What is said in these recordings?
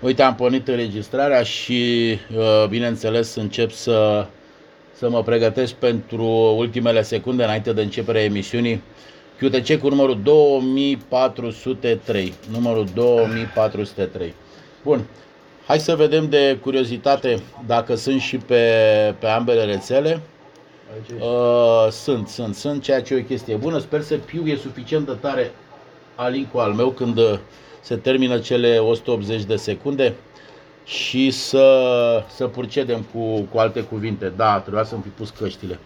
Uite, am pornit înregistrarea și, uh, bineînțeles, încep să, să mă pregătesc pentru ultimele secunde înainte de începerea emisiunii. QTC cu numărul 2403. Numărul 2403. Bun. Hai să vedem de curiozitate dacă sunt și pe, pe ambele rețele. Uh, sunt, sunt, sunt, ceea ce e o chestie bună. Sper să piu e suficient de tare alincul al meu când se termină cele 180 de secunde și să, să procedem cu, cu alte cuvinte. Da, trebuia să-mi fi pus căștile.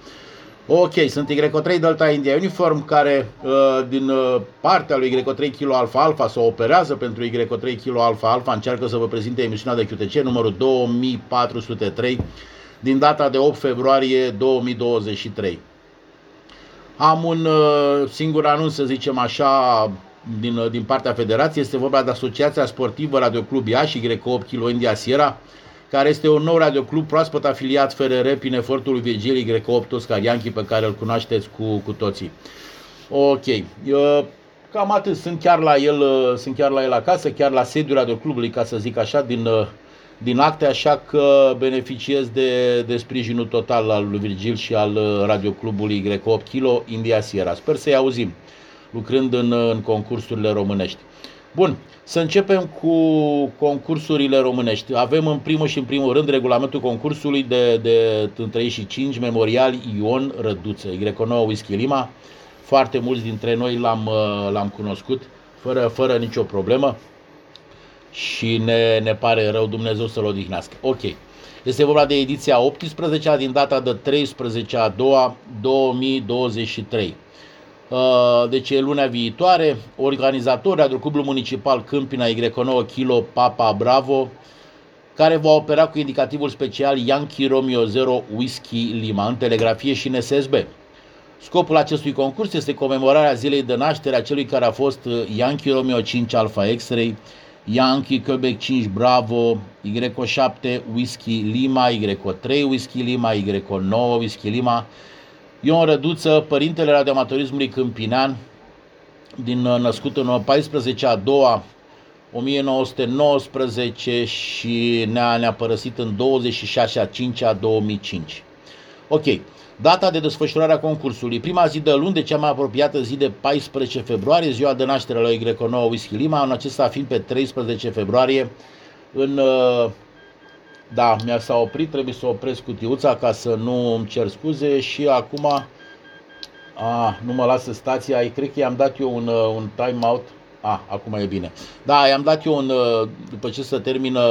Ok, sunt Y3 Delta India Uniform care uh, din uh, partea lui Y3 Kilo Alpha Alpha sau operează pentru Y3 Kilo Alpha Alpha încearcă să vă prezinte emisiunea de QTC numărul 2403 din data de 8 februarie 2023. Am un uh, singur anunț, să zicem așa, din, uh, din partea federației. Este vorba de Asociația Sportivă Radioclub Iași, Y8 Kilo India Sierra, care este un nou radioclub proaspăt afiliat FRR prin efortul lui Virgil Y8 Oscar Ianchi, pe care îl cunoașteți cu, cu toții. Ok. Uh, cam atât. Sunt chiar la el, sunt chiar la el acasă, chiar la sediul radioclubului, ca să zic așa, din din acte, așa că beneficiez de, de sprijinul total al lui Virgil și al uh, radioclubului Y8 Kilo India Sierra. Sper să-i auzim lucrând în, în concursurile românești. Bun, să începem cu concursurile românești. Avem în primul și în primul rând regulamentul concursului de, de 3 și 5 memorial Ion Răduță, Y9 Whisky Lima. Foarte mulți dintre noi l-am, uh, l-am cunoscut fără, fără nicio problemă și ne, ne pare rău Dumnezeu să-l odihnească. Ok. Este vorba de ediția 18 din data de 13 a doua 2023. Uh, deci e luna viitoare. Organizator Clubul Municipal Câmpina Y9 Kilo Papa Bravo care va opera cu indicativul special Yankee Romeo 0 Whisky Lima în telegrafie și în SSB. Scopul acestui concurs este comemorarea zilei de naștere a celui care a fost Yankee Romeo 5 Alpha X-Ray, Yankee, Quebec 5, Bravo, Y7, Whisky Lima, Y3, Whisky Lima, Y9, Whisky Lima. Ion Răduță, părintele radioamatorismului câmpinean, din uh, născut în 14 a doua 1919 și ne-a, ne-a părăsit în 26 a 5 a 2005. Ok, Data de desfășurare a concursului, prima zi de luni, de cea mai apropiată zi de 14 februarie, ziua de naștere la Y9 Whisky Lima, în acesta fiind pe 13 februarie, în... Uh, da, mi-a s-a oprit, trebuie să opresc cutiuța ca să nu îmi cer scuze și acum... A, nu mă lasă stația, cred că i-am dat eu un, uh, un time-out. A, acum e bine. Da, i-am dat eu un, uh, după ce se termină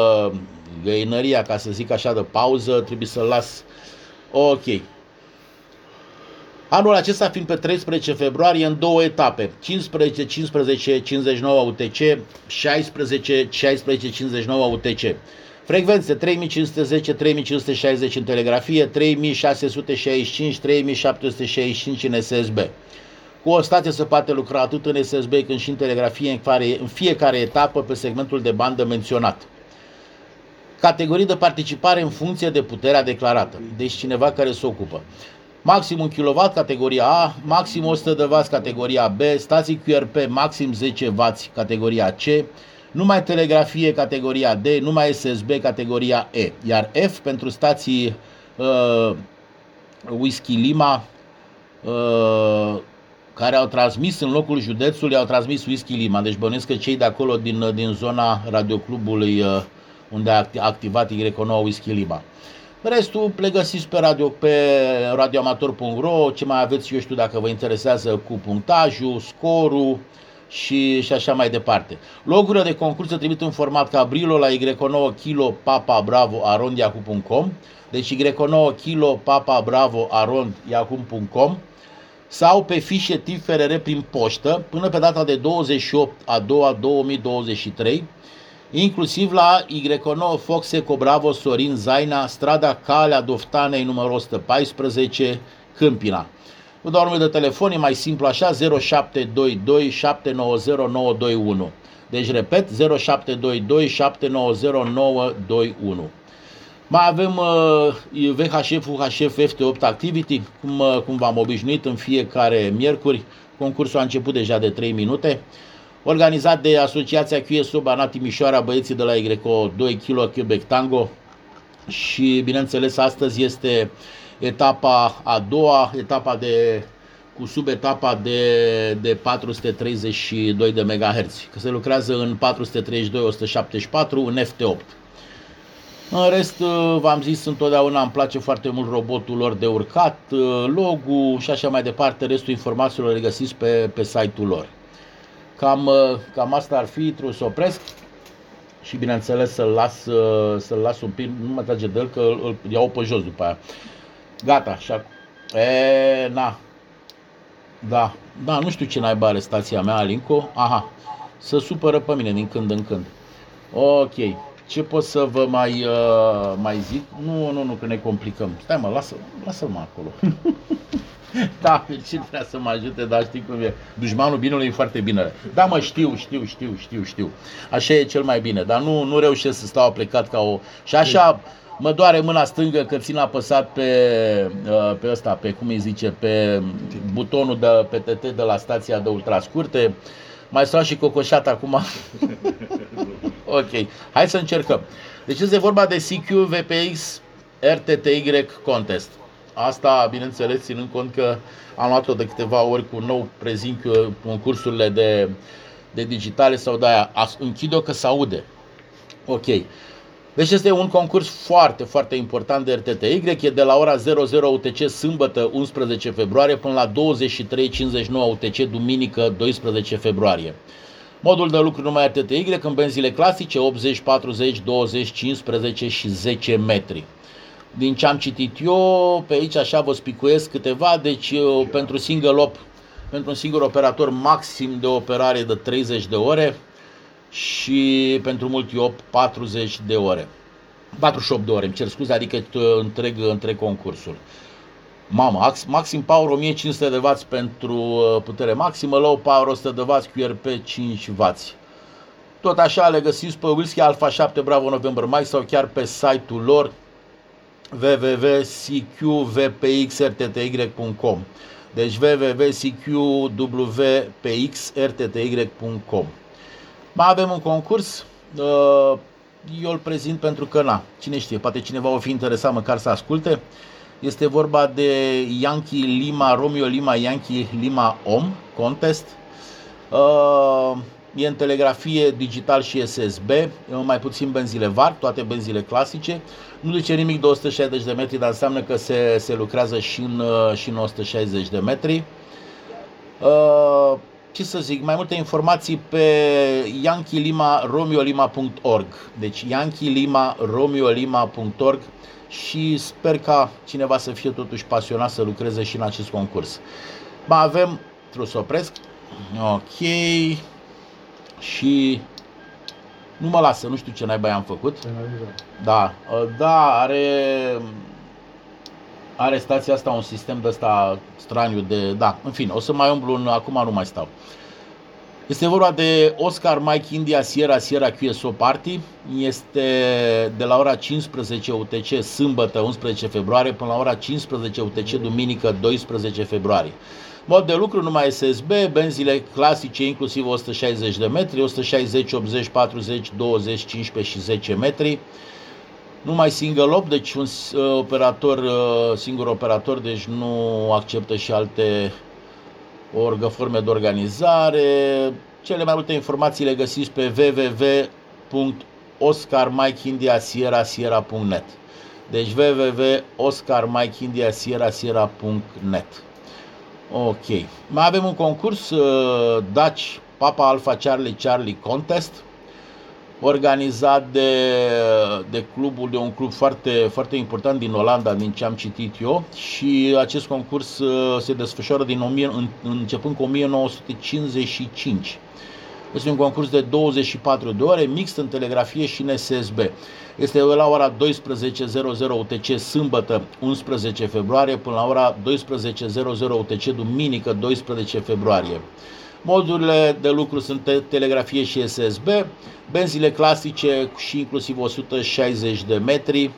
găinăria, ca să zic așa, de pauză, trebuie să-l las. Ok, Anul acesta fiind pe 13 februarie în două etape, 15, 15, 59 UTC, 16, 16, 59 UTC. Frecvențe 3510, 3560 în telegrafie, 3665, 3765 în SSB. Cu o stație se poate lucra atât în SSB cât și în telegrafie în, care, în fiecare etapă pe segmentul de bandă menționat. Categorii de participare în funcție de puterea declarată, deci cineva care se ocupă maxim 1 kW categoria A, maxim 100 de W categoria B, stații QRP maxim 10 W categoria C, numai telegrafie categoria D, numai SSB categoria E, iar F pentru stații uh, Whisky Lima uh, care au transmis în locul județului, au transmis Whisky Lima. Deci bănuiesc că cei de acolo din, din zona radioclubului uh, unde a activat Y9 Whisky Lima. Restul le găsiți pe, radio, pe radioamator.ro, ce mai aveți, eu știu, dacă vă interesează cu punctajul, scorul și, și așa mai departe. Logurile de concurs se trimit în format Cabrilo la Y9 kilo papa bravo arondiacu.com deci Y9 kilo papa bravo arondiacu.com sau pe fișe tip FRR prin poștă până pe data de 28 a 2 2023 inclusiv la Y9 Fox Eco Bravo Sorin Zaina, strada Calea Doftanei numărul 114, Câmpina. Cu doar numele de telefon e mai simplu așa, 0722 790921. Deci, repet, 0722 790921. Mai avem uh, VHF, UHF, FT8 Activity, cum, uh, cum v-am obișnuit în fiecare miercuri. Concursul a început deja de 3 minute. organizat de Asociația QSO Banat Timișoara, băieții de la YCO 2 kg Quebec Tango și bineînțeles astăzi este etapa a doua, etapa de cu subetapa de, de 432 de MHz, că se lucrează în 432-174 în FT8. În rest, uh, v-am zis, întotdeauna îmi place foarte mult robotul lor de urcat, uh, logo și așa mai departe. Restul informațiilor le găsiți pe, pe site-ul lor. Cam, uh, cam asta ar fi, trebuie să opresc și bineînțeles să-l las, să-l las un pic, nu mă trage de el că îl iau pe jos după aia. Gata, așa. E, na. Da, da, nu știu ce naiba are stația mea, Alinco. Aha, să supără pe mine din când în când. Ok. Ce pot să vă mai, uh, mai zic? Nu, nu, nu, că ne complicăm. Stai mă, lasă, lasă-mă acolo. da, ce vrea să mă ajute, dar știi cum e. Dușmanul binului e foarte bine. Da, mă, știu, știu, știu, știu, știu. Așa e cel mai bine, dar nu, nu reușesc să stau plecat ca o... Și așa mă doare mâna stângă că țin apăsat pe, uh, pe ăsta, pe cum îi zice, pe butonul de pe TT de la stația de ultrascurte. Mai stau și cocoșat acum. ok, hai să încercăm. Deci este vorba de CQ VPX RTTY Contest. Asta, bineînțeles, ținând cont că am luat-o de câteva ori cu nou prezint concursurile de, de digitale sau de aia. Închid-o că se aude. Ok. Deci este un concurs foarte, foarte important de RTTY, e de la ora 00 UTC sâmbătă 11 februarie până la 23.59 UTC duminică 12 februarie. Modul de lucru numai RTTY în benzile clasice 80, 40, 20, 15 și 10 metri. Din ce am citit eu, pe aici așa vă spicuiesc câteva, deci pentru single op, pentru un singur operator maxim de operare de 30 de ore și pentru multi-op 40 de ore. 48 de ore, îmi cer scuze, adică întreg, întreg concursul. Mamă, maxim power 1500 de W pentru uh, putere maximă, low power 100 de W, QRP 5W. Tot așa le găsiți pe Whisky Alpha 7 Bravo November Mike sau chiar pe site-ul lor www.cqvpxrtty.com Deci www.cqvpxrtty.com Mai avem un concurs, uh, eu îl prezint pentru că, na, cine știe, poate cineva o fi interesat măcar să asculte. Este vorba de Yankee Lima, Romeo Lima, Yankee Lima Om Contest. Uh, e în telegrafie digital și SSB, mai puțin benzile VAR, toate benzile clasice. Nu duce nimic de 160 de metri, dar înseamnă că se, se lucrează și în, uh, și în 160 de metri. Uh, ce să zic, mai multe informații pe yankeelima.romeolima.org Deci yankeelima.romeolima.org și sper ca cineva să fie totuși pasionat să lucreze și în acest concurs. Mai avem, trebuie să opresc, ok, și nu mă lasă, nu știu ce naiba am făcut. Da, da, are are stația asta un sistem de ăsta straniu de, da, în fine, o să mai umblu, în, acum nu mai stau. Este vorba de Oscar Mike India Sierra Sierra QSO Party. Este de la ora 15 UTC sâmbătă 11 februarie până la ora 15 UTC duminică 12 februarie. Mod de lucru numai SSB, benzile clasice inclusiv 160 de metri, 160, 80, 40, 20, 15 și 10 metri. Numai single op, deci un uh, operator, uh, singur operator, deci nu acceptă și alte orgă forme de organizare. Cele mai multe informații le găsiți pe www.oscarmikeindiasierra.net Deci www.oscarmikeindiasierra.net Ok. Mai avem un concurs uh, Dutch Papa Alpha Charlie Charlie Contest organizat de, de clubul, de un club foarte, foarte important din Olanda, din ce am citit eu, și acest concurs uh, se desfășoară din, în, începând cu 1955. Este un concurs de 24 de ore, mixt în telegrafie și în SSB. Este la ora 12.00 UTC sâmbătă 11 februarie până la ora 12.00 UTC duminică 12 februarie. Modurile de lucru sunt telegrafie și SSB, benzile clasice și inclusiv 160 de metri.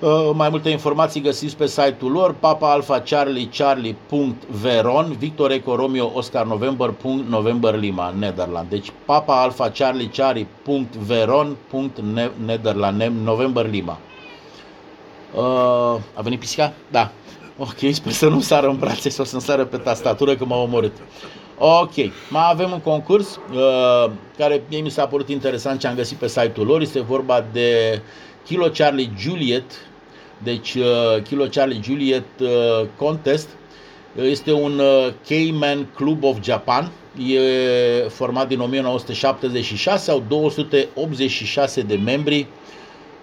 Uh, mai multe informații găsiți pe site-ul lor Papa Alpha Charlie Charlie.veron Victor Eco Romeo Oscar November November Lima Netherland. Deci Papa Alpha Charlie Charlie.veron Netherland November Lima. Uh, a venit pisica? Da. Ok, sper să nu sară în brațe sau să-mi sară pe tastatură că m-a omorât. Ok, mai avem un concurs uh, care mie mi s-a părut interesant ce am găsit pe site-ul lor. Este vorba de Kilo Charlie Juliet, deci uh, Kilo Charlie Juliet uh, Contest. Este un uh, Cayman Club of Japan. E format din 1976, au 286 de membri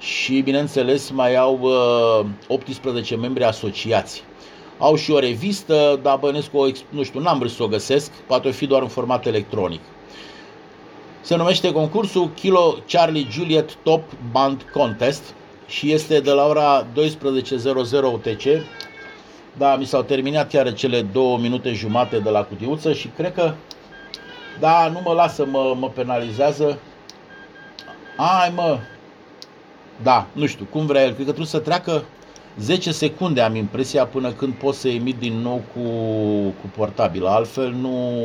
și, bineînțeles, mai au uh, 18 membri asociați. Au și o revistă, dar bănesc o, nu știu, n-am vrut să o găsesc, poate fi doar în format electronic. Se numește concursul Kilo Charlie Juliet Top Band Contest și este de la ora 12.00 UTC. Da, mi s-au terminat chiar cele două minute jumate de la cutiuță și cred că, da, nu mă lasă, mă, mă penalizează. Ai, mă, da, nu știu, cum vrea el, cred că trebuie să treacă 10 secunde am impresia până când pot să emit din nou cu, cu portabil. Altfel nu,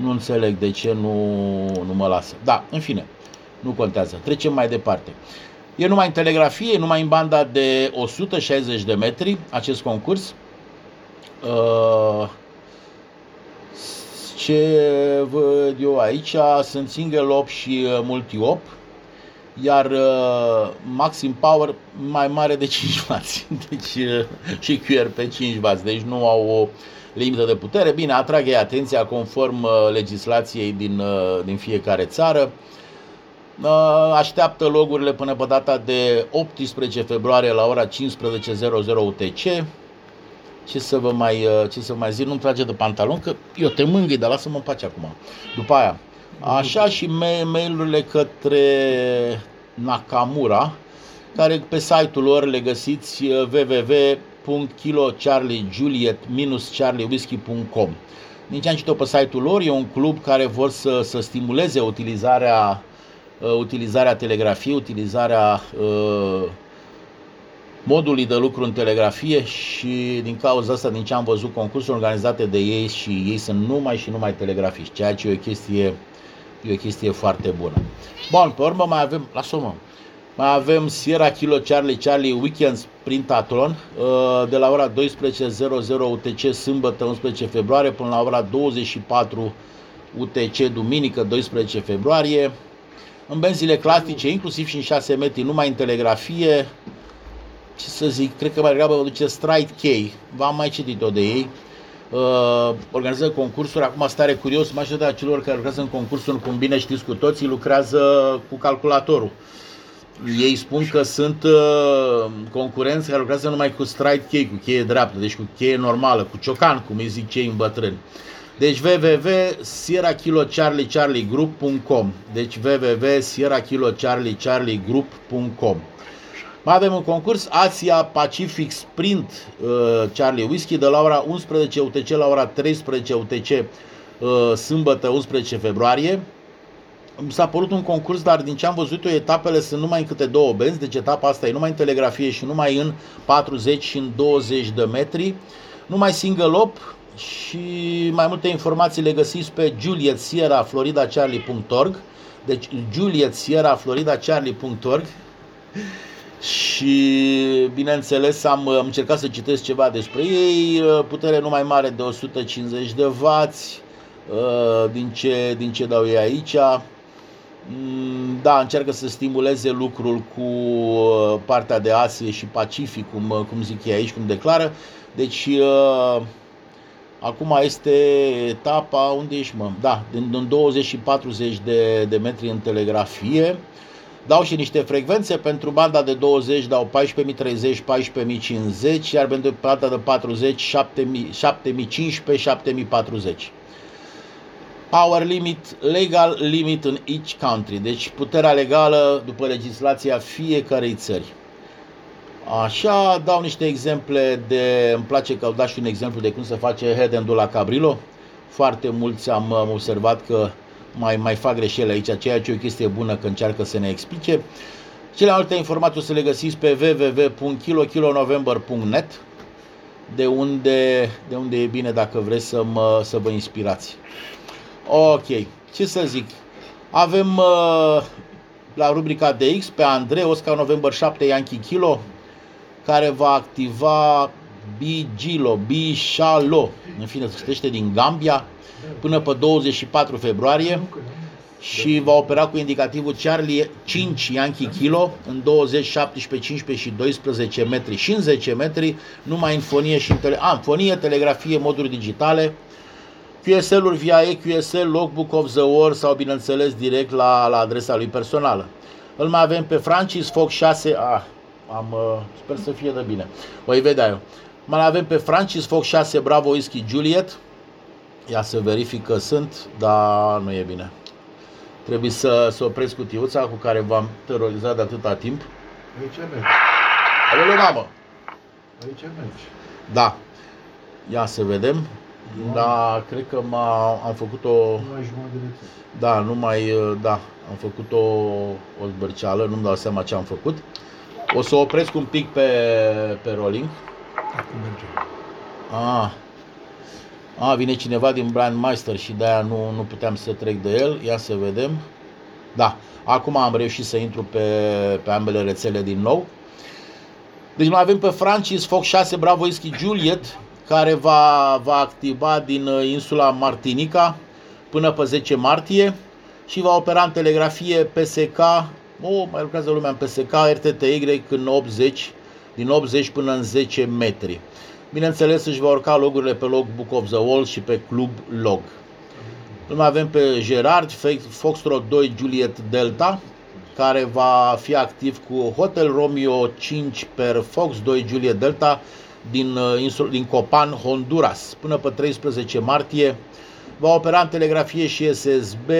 nu înțeleg de ce nu, nu mă lasă. Da, în fine, nu contează. Trecem mai departe. E numai în telegrafie, e numai în banda de 160 de metri acest concurs. Uh, ce văd eu aici sunt single op și uh, multi-op iar uh, maxim power mai mare de 5W deci, uh, și QR pe 5W, deci nu au o limită de putere. Bine, atrag ei atenția conform uh, legislației din, uh, din fiecare țară. Uh, așteaptă logurile până pe data de 18 februarie la ora 15.00 UTC. Ce să vă mai, uh, ce să vă mai zic, nu-mi trage de pantalon, că eu te mângâi, dar lasă-mă în pace acum. După aia, Așa și mail-urile către Nakamura, care pe site-ul lor le găsiți uh, www.kilocharliejuliet-charliewhisky.com Din ce am citit pe site-ul lor, e un club care vor să, să stimuleze utilizarea, uh, utilizarea telegrafiei, utilizarea uh, modului de lucru în telegrafie și din cauza asta, din ce am văzut concursuri organizate de ei și ei sunt numai și numai telegrafiști, ceea ce e o chestie E o chestie foarte bună. Bun, pe urmă mai avem, lasă-mă, mai avem Sierra Kilo Charlie Charlie Weekends Printathlon uh, de la ora 12.00 UTC sâmbătă 11 februarie până la ora 24 UTC duminică 12 februarie. În benzile clasice, inclusiv și în 6 metri, numai în telegrafie. Ce să zic, cred că mai degrabă vă duce Stride K. V-am mai citit-o de ei uh, organizează concursuri. Acum stare curios, majoritatea celor care lucrează în concursuri, cum bine știți cu toții, lucrează cu calculatorul. Ei spun că sunt uh, concurenți care lucrează numai cu stride key, cu cheie dreaptă, deci cu cheie normală, cu ciocan, cum îi zic cei îmbătrâni. Deci www.sierrakilocharliecharliegroup.com Deci www.sierrakilocharliecharliegroup.com mai avem un concurs Asia Pacific Sprint uh, Charlie Whisky de la ora 11 UTC la ora 13 UTC uh, sâmbătă 11 februarie. Mi s-a părut un concurs, dar din ce am văzut eu, etapele sunt numai în câte două benzi, deci etapa asta e numai în telegrafie și numai în 40 și în 20 de metri, numai single op și mai multe informații le găsiți pe Juliet Sierra Florida Charlie.org deci Juliet Sierra Florida Charlie.org și bineînțeles am, am încercat să citesc ceva despre ei, putere nu mai mare de 150 de W, uh, din ce, din ce dau ei aici. Mm, da, încearcă să stimuleze lucrul cu uh, partea de Asie și Pacific, cum, uh, cum zic ei aici, cum declară. Deci, acum este etapa, unde ești mă? Da, din 20 și 40 de, de metri în telegrafie. Dau și niște frecvențe, pentru banda de 20 dau 14030, 14050, iar pentru banda de 40, 7015, 7040. Power limit, legal limit în each country, deci puterea legală după legislația fiecarei țări. Așa, dau niște exemple de, îmi place că dau și un exemplu de cum se face head end la Cabrilo. Foarte mulți am observat că mai, mai fac greșeli aici, ceea ce e o chestie bună că încearcă să ne explice. Cele alte informații o să le găsiți pe www.kilokilonovember.net de unde, de unde e bine dacă vreți să, mă, să vă inspirați. Ok, ce să zic? Avem uh, la rubrica DX pe Andrei, Oscar November 7 Yankee Kilo, care va activa Bigilo, Bishalo, în fine, se citește din Gambia, până pe 24 februarie și va opera cu indicativul Charlie 5 Yankee Kilo în 20, 17, 15 și 12 metri și în 10 metri, numai în fonie și în tele... A, în fonie, telegrafie, moduri digitale, QSL-uri via EQSL, Logbook of the War sau, bineînțeles, direct la, la adresa lui personală. Îl mai avem pe Francis Fox 6, ah, am, uh, sper să fie de bine, o vedea eu. Mai avem pe Francis Fox 6 Bravo Whisky Juliet, ia să verific că sunt, dar nu e bine. Trebuie să, să opresc cutiuța cu care v-am terorizat de atâta timp. Aici mergi. Alo, mamă! Aici mergi. Da. Ia să vedem. Da, cred că m-a, am făcut o... Nu ai jumătate de rețetă. Da, nu mai... Da, am făcut o, o zbărceală, nu-mi dau seama ce am făcut. O să opresc un pic pe, pe rolling. Acum merge. Ah. A, vine cineva din Brandmeister și de-aia nu, nu puteam să trec de el. Ia să vedem. Da, acum am reușit să intru pe, pe ambele rețele din nou. Deci mai avem pe Francis Fox 6 Bravo Whisky Juliet, care va, va activa din uh, insula Martinica până pe 10 martie și va opera în telegrafie PSK, o, mai lucrează lumea în PSK, RTTY în 80, din 80 până în 10 metri. Bineînțeles, își va urca logurile pe log Book of the Wall și pe Club Log. Îl mai avem pe Gerard, Foxtrot 2 Juliet Delta, care va fi activ cu Hotel Romeo 5 per Fox 2 Juliet Delta din, uh, insul, din Copan, Honduras, până pe 13 martie. Va opera în telegrafie și SSB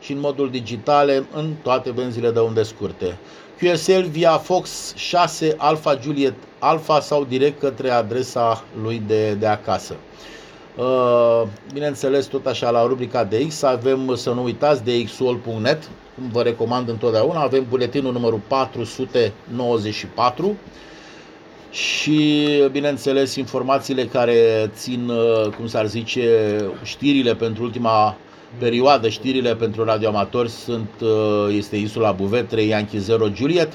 și în modul digitale în toate benzile de unde scurte. QSL via Fox 6 Alpha Juliet Alpha sau direct către adresa lui de, de acasă. Uh, bineînțeles, tot așa la rubrica DX avem, să nu uitați, dxol.net, cum vă recomand întotdeauna, avem buletinul numărul 494 și, bineînțeles, informațiile care țin, uh, cum s-ar zice, știrile pentru ultima perioadă, știrile pentru radioamatori sunt, uh, este insula Buvet, 3 Yankee 0 Juliet.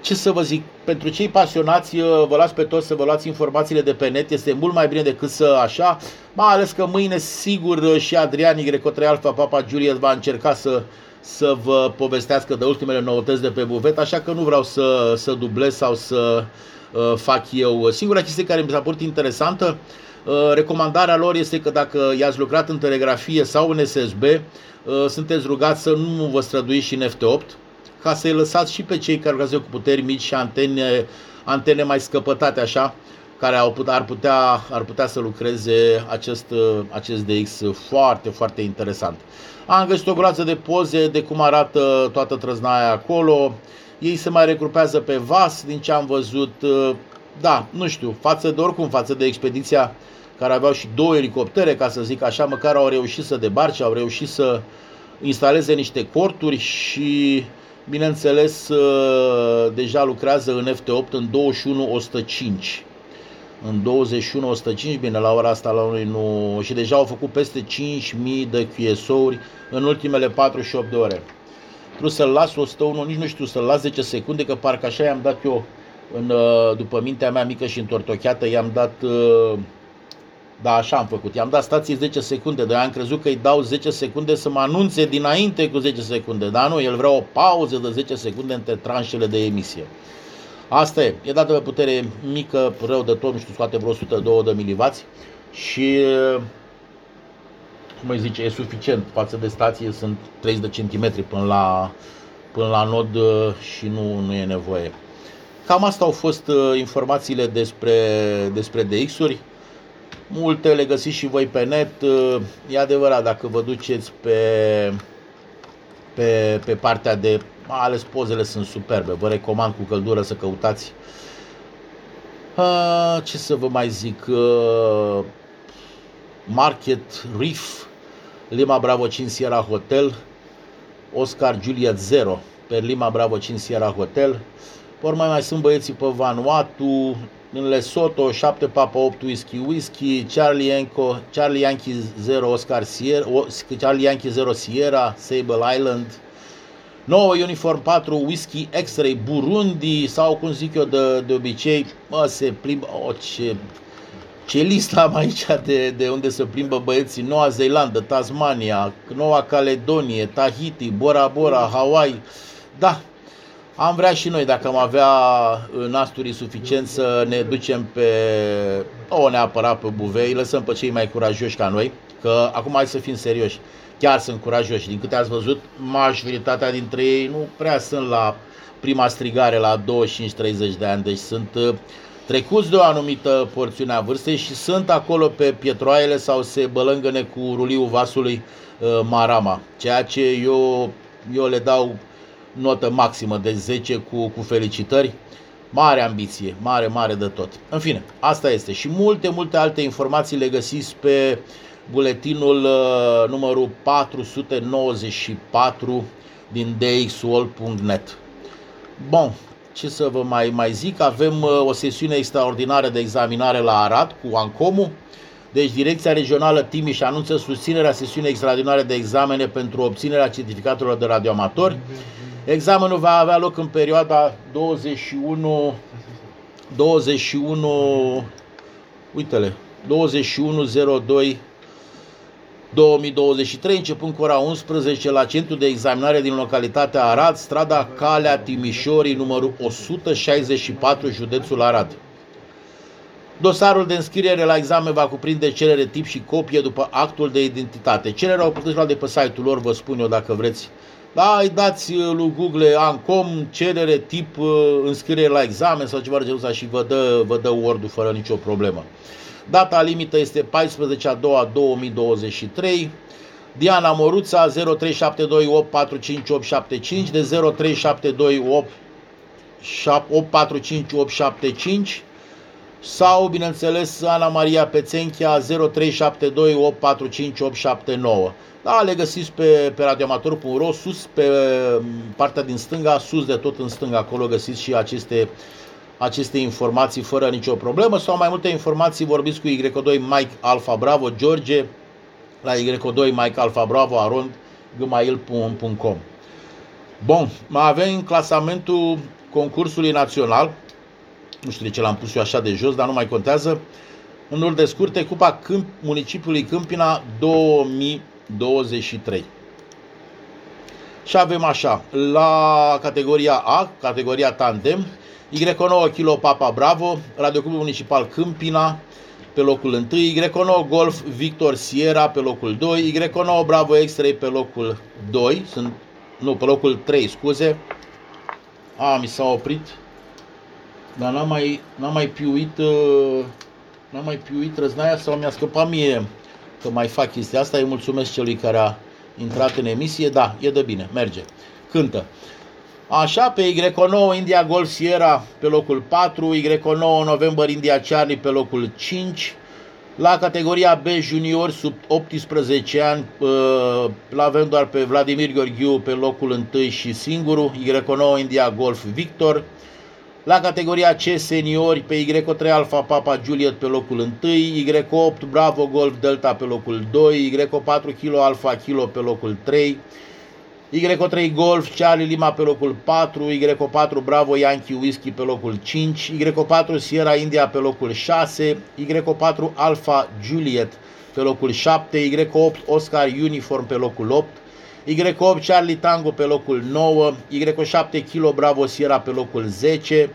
Ce să vă zic, pentru cei pasionați, uh, vă las pe toți să vă luați informațiile de pe net, este mult mai bine decât să așa, mai ales că mâine sigur și Adrian Y3 Alpha Papa Juliet va încerca să să vă povestească de ultimele noutăți de pe buvet, așa că nu vreau să, să dublez sau să uh, fac eu. Singura chestie care mi s-a părut interesantă, uh, recomandarea lor este că dacă i-ați lucrat în telegrafie sau în SSB, uh, sunteți rugați să nu vă străduiți și în FT8, ca să-i lăsați și pe cei care lucrează cu puteri mici și antene, antene mai scăpătate așa, care au put, ar, putea, ar putea să lucreze acest, acest DX foarte, foarte interesant. Am găsit o groază de poze de cum arată toată trăznaia acolo. Ei se mai regrupează pe vas, din ce am văzut. Da, nu știu, față de oricum, față de expediția care aveau și două elicoptere, ca să zic așa, măcar au reușit să debarce, au reușit să instaleze niște corturi și, bineînțeles, deja lucrează în FT8 în 21-105 în 21 105, bine, la ora asta la unui nu... Și deja au făcut peste 5.000 de QSO-uri în ultimele 48 de ore. Trebuie să-l las 101, nici nu știu, să-l las 10 secunde, că parcă așa i-am dat eu, în, uh, după mintea mea mică și întortocheată, i-am dat... Uh, da, așa am făcut. I-am dat stație 10 secunde, dar am crezut că îi dau 10 secunde să mă anunțe dinainte cu 10 secunde. Dar nu, el vrea o pauză de 10 secunde între tranșele de emisie. Asta e, e dată pe putere mică, rău de tot, nu știu, scoate vreo 102 de mW și cum îi zice, e suficient față de stație, sunt 30 de centimetri până la, până la nod uh, și nu, nu e nevoie. Cam asta au fost uh, informațiile despre, despre DX-uri. Multe le găsiți și voi pe net. Uh, e adevărat, dacă vă duceți pe, pe, pe partea de mai ales pozele sunt superbe. Vă recomand cu căldură să căutați. Uh, ce să vă mai zic? Uh, Market Reef, Lima Bravo 5 Sierra Hotel, Oscar Juliet 0. pe Lima Bravo 5 Sierra Hotel. Por mai mai sunt băieții pe Vanuatu, în Lesotho, 7 Papa 8 Whisky. Whisky, Charlie, Yanko, Charlie Yankee 0 Oscar Sierra, Charlie Yankee 0 Sierra, Sable Island, 9 Uniform 4 Whisky X-Ray Burundi sau cum zic eu de, de obicei, mă, se plimbă, o, ce, ce listă am aici de, de unde se plimbă băieții, Noua Zeelandă, Tasmania, Noua Caledonie, Tahiti, Bora Bora, Hawaii, da, am vrea și noi, dacă am avea nasturi suficient, să ne ducem pe, o neapărat pe buvei, lăsăm pe cei mai curajoși ca noi, că acum hai să fim serioși, chiar sunt curajoși. Din câte ați văzut, majoritatea dintre ei nu prea sunt la prima strigare la 25-30 de ani, deci sunt uh, trecuți de o anumită porțiune a vârstei și sunt acolo pe pietroaiele sau se bălângăne cu ruliul vasului uh, Marama, ceea ce eu, eu le dau notă maximă de 10 cu, cu felicitări. Mare ambiție, mare, mare de tot. În fine, asta este. Și multe, multe alte informații le găsiți pe buletinul uh, numărul 494 din dxwall.net. Bun, ce să vă mai, mai zic, avem uh, o sesiune extraordinară de examinare la Arad cu Ancomu. Deci Direcția Regională Timiș anunță susținerea sesiunii extraordinare de examene pentru obținerea certificatelor de radioamatori. Examenul va avea loc în perioada 21 21 uite-le 2102 2023, începând cu ora 11 la centru de examinare din localitatea Arad, strada Calea Timișorii, numărul 164, județul Arad. Dosarul de înscriere la examen va cuprinde cerere tip și copie după actul de identitate. Cererea o puteți lua de pe site-ul lor, vă spun eu dacă vreți da, îi dați uh, lui Google Ancom, cerere tip uh, înscriere la examen sau ceva de genul și vă dă, vă dă word fără nicio problemă. Data limită este 14 a 2 2023. Diana Moruța 0372845875 de 0372845875 sau, bineînțeles, Ana Maria Pețenchia 0372845879. Da, le găsiți pe, pe radioamator.ro, sus pe partea din stânga, sus de tot în stânga, acolo găsiți și aceste, aceste informații fără nicio problemă sau mai multe informații vorbiți cu Y2 Mike Alpha Bravo George la Y2 Mike Alpha Bravo arond gmail.com Bun, mai avem clasamentul concursului național, nu știu de ce l-am pus eu așa de jos, dar nu mai contează, în de scurte, Cupa Câmp, municipiului Câmpina 2000 23. Și avem așa, la categoria A, categoria Tandem, Y9 Kilo Papa Bravo, Radioclubul Municipal Câmpina, pe locul 1, Y9 Golf Victor Sierra pe locul 2, Y9 Bravo X-Ray pe locul 2, sunt, nu, pe locul 3, scuze. A, mi s-a oprit, dar n-am mai, n-am mai piuit, uh, n-am mai piuit răznaia sau mi-a scăpat mie că mai fac chestia asta. Îi mulțumesc celui care a intrat în emisie. Da, e de bine, merge. Cântă. Așa, pe Y9 India Golf Sierra pe locul 4, Y9 November India Charlie pe locul 5, la categoria B junior sub 18 ani l-avem doar pe Vladimir Gheorghiu pe locul 1 și singurul, Y9 India Golf Victor, la categoria C seniori pe Y3 Alpha Papa Juliet pe locul 1, Y8 Bravo Golf Delta pe locul 2, Y4 Kilo Alpha Kilo pe locul 3, Y3 Golf Charlie Lima pe locul 4, Y4 Bravo Yankee Whisky pe locul 5, Y4 Sierra India pe locul 6, Y4 Alpha Juliet pe locul 7, Y8 Oscar Uniform pe locul 8, Y8 Charlie Tango pe locul 9, Y7 Kilo Bravo Sierra pe locul 10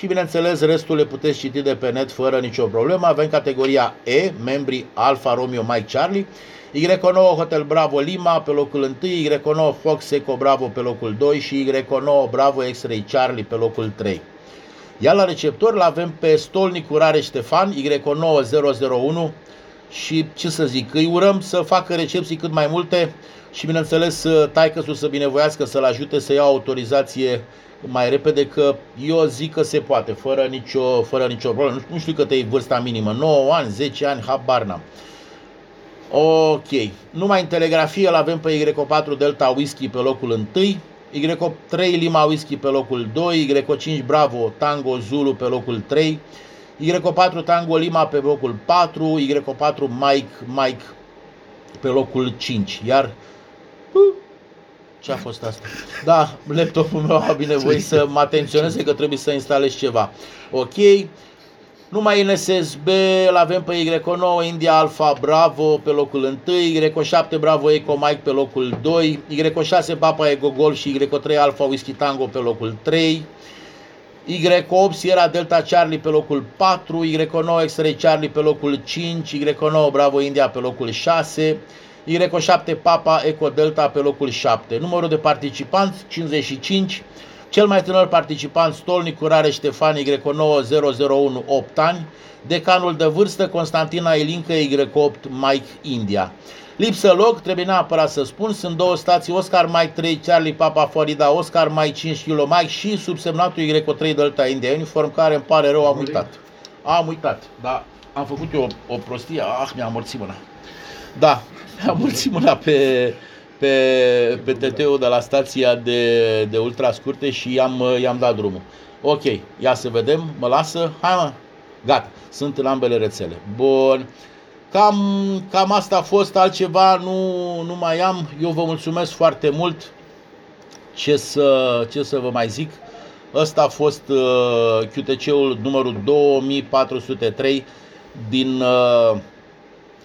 și bineînțeles restul le puteți citi de pe net fără nicio problemă. Avem categoria E, membrii Alfa Romeo Mike Charlie, Y9 Hotel Bravo Lima pe locul 1, Y9 Fox Eco Bravo pe locul 2 și Y9 Bravo X-Ray Charlie pe locul 3. Iar la receptor l avem pe Stolnic Urare Ștefan, Y9001 și ce să zic, îi urăm să facă recepții cât mai multe și bineînțeles taică să binevoiască să-l ajute să ia autorizație mai repede că eu zic că se poate, fără nicio, fără nicio problemă. Nu știu cât e vârsta minimă, 9 ani, 10 ani, habar n-am. Ok. Numai în telegrafie îl avem pe Y4 Delta Whisky pe locul 1, Y8 3 Lima Whisky pe locul 2, Y5 Bravo Tango Zulu pe locul 3, Y4 Tango Lima pe locul 4, Y4 Mike Mike pe locul 5. Iar ce a fost asta? Da, laptopul meu a binevoit să mă atenționeze că trebuie să instalez ceva. Ok. Numai în SSB îl avem pe Y9 India Alpha Bravo pe locul 1, Y7 Bravo Eco Mike pe locul 2, Y6 Papa Ego Gol și Y3 Alpha Whisky Tango pe locul 3, Y8 Sierra Delta Charlie pe locul 4, Y9 X-Ray Charlie pe locul 5, Y9 Bravo India pe locul 6, Y7 Papa Eco Delta pe locul 7. Numărul de participanți 55. Cel mai tânăr participant Stolnicu Rare Ștefan Y9 001 8 ani. Decanul de vârstă Constantina Elincă Y8 Mike India. Lipsă loc, trebuie neapărat să spun, sunt două stații Oscar Mike 3 Charlie Papa Florida, Oscar Mike 5 kg Mike și subsemnatul Y3 Delta India Uniform care îmi pare rău, am uitat. Am uitat, dar am făcut eu o, o prostie, ah, mi-a amorțit mâna. Da, am mulțit mâna pe, pe, pe TT-ul de la stația de, de ultra scurte și i-am, i-am dat drumul. Ok, ia să vedem, mă lasă, hai mă, gata, sunt în ambele rețele. Bun, cam, cam asta a fost, altceva nu, nu mai am, eu vă mulțumesc foarte mult, ce să, ce să vă mai zic, ăsta a fost uh, QTC-ul numărul 2403 din... Uh,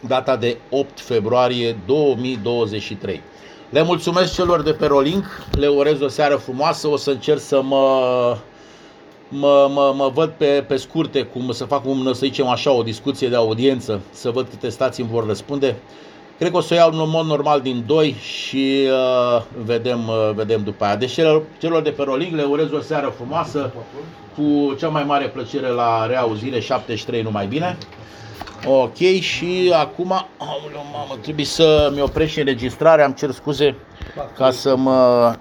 data de 8 februarie 2023. Le mulțumesc celor de pe Rolink, le urez o seară frumoasă, o să încerc să mă, mă, mă, mă văd pe, pe scurte, cum să fac, cum să zicem așa, o discuție de audiență, să văd câte stații îmi vor răspunde. Cred că o să o iau în mod normal din 2 și uh, vedem, uh, vedem după aia. Deci celor, celor de pe Rolling le urez o seară frumoasă, cu cea mai mare plăcere la reauzire, 73 numai bine. Ok, și acum, aoleu, mamă, trebuie să mi oprești înregistrarea, am cer scuze ca să mă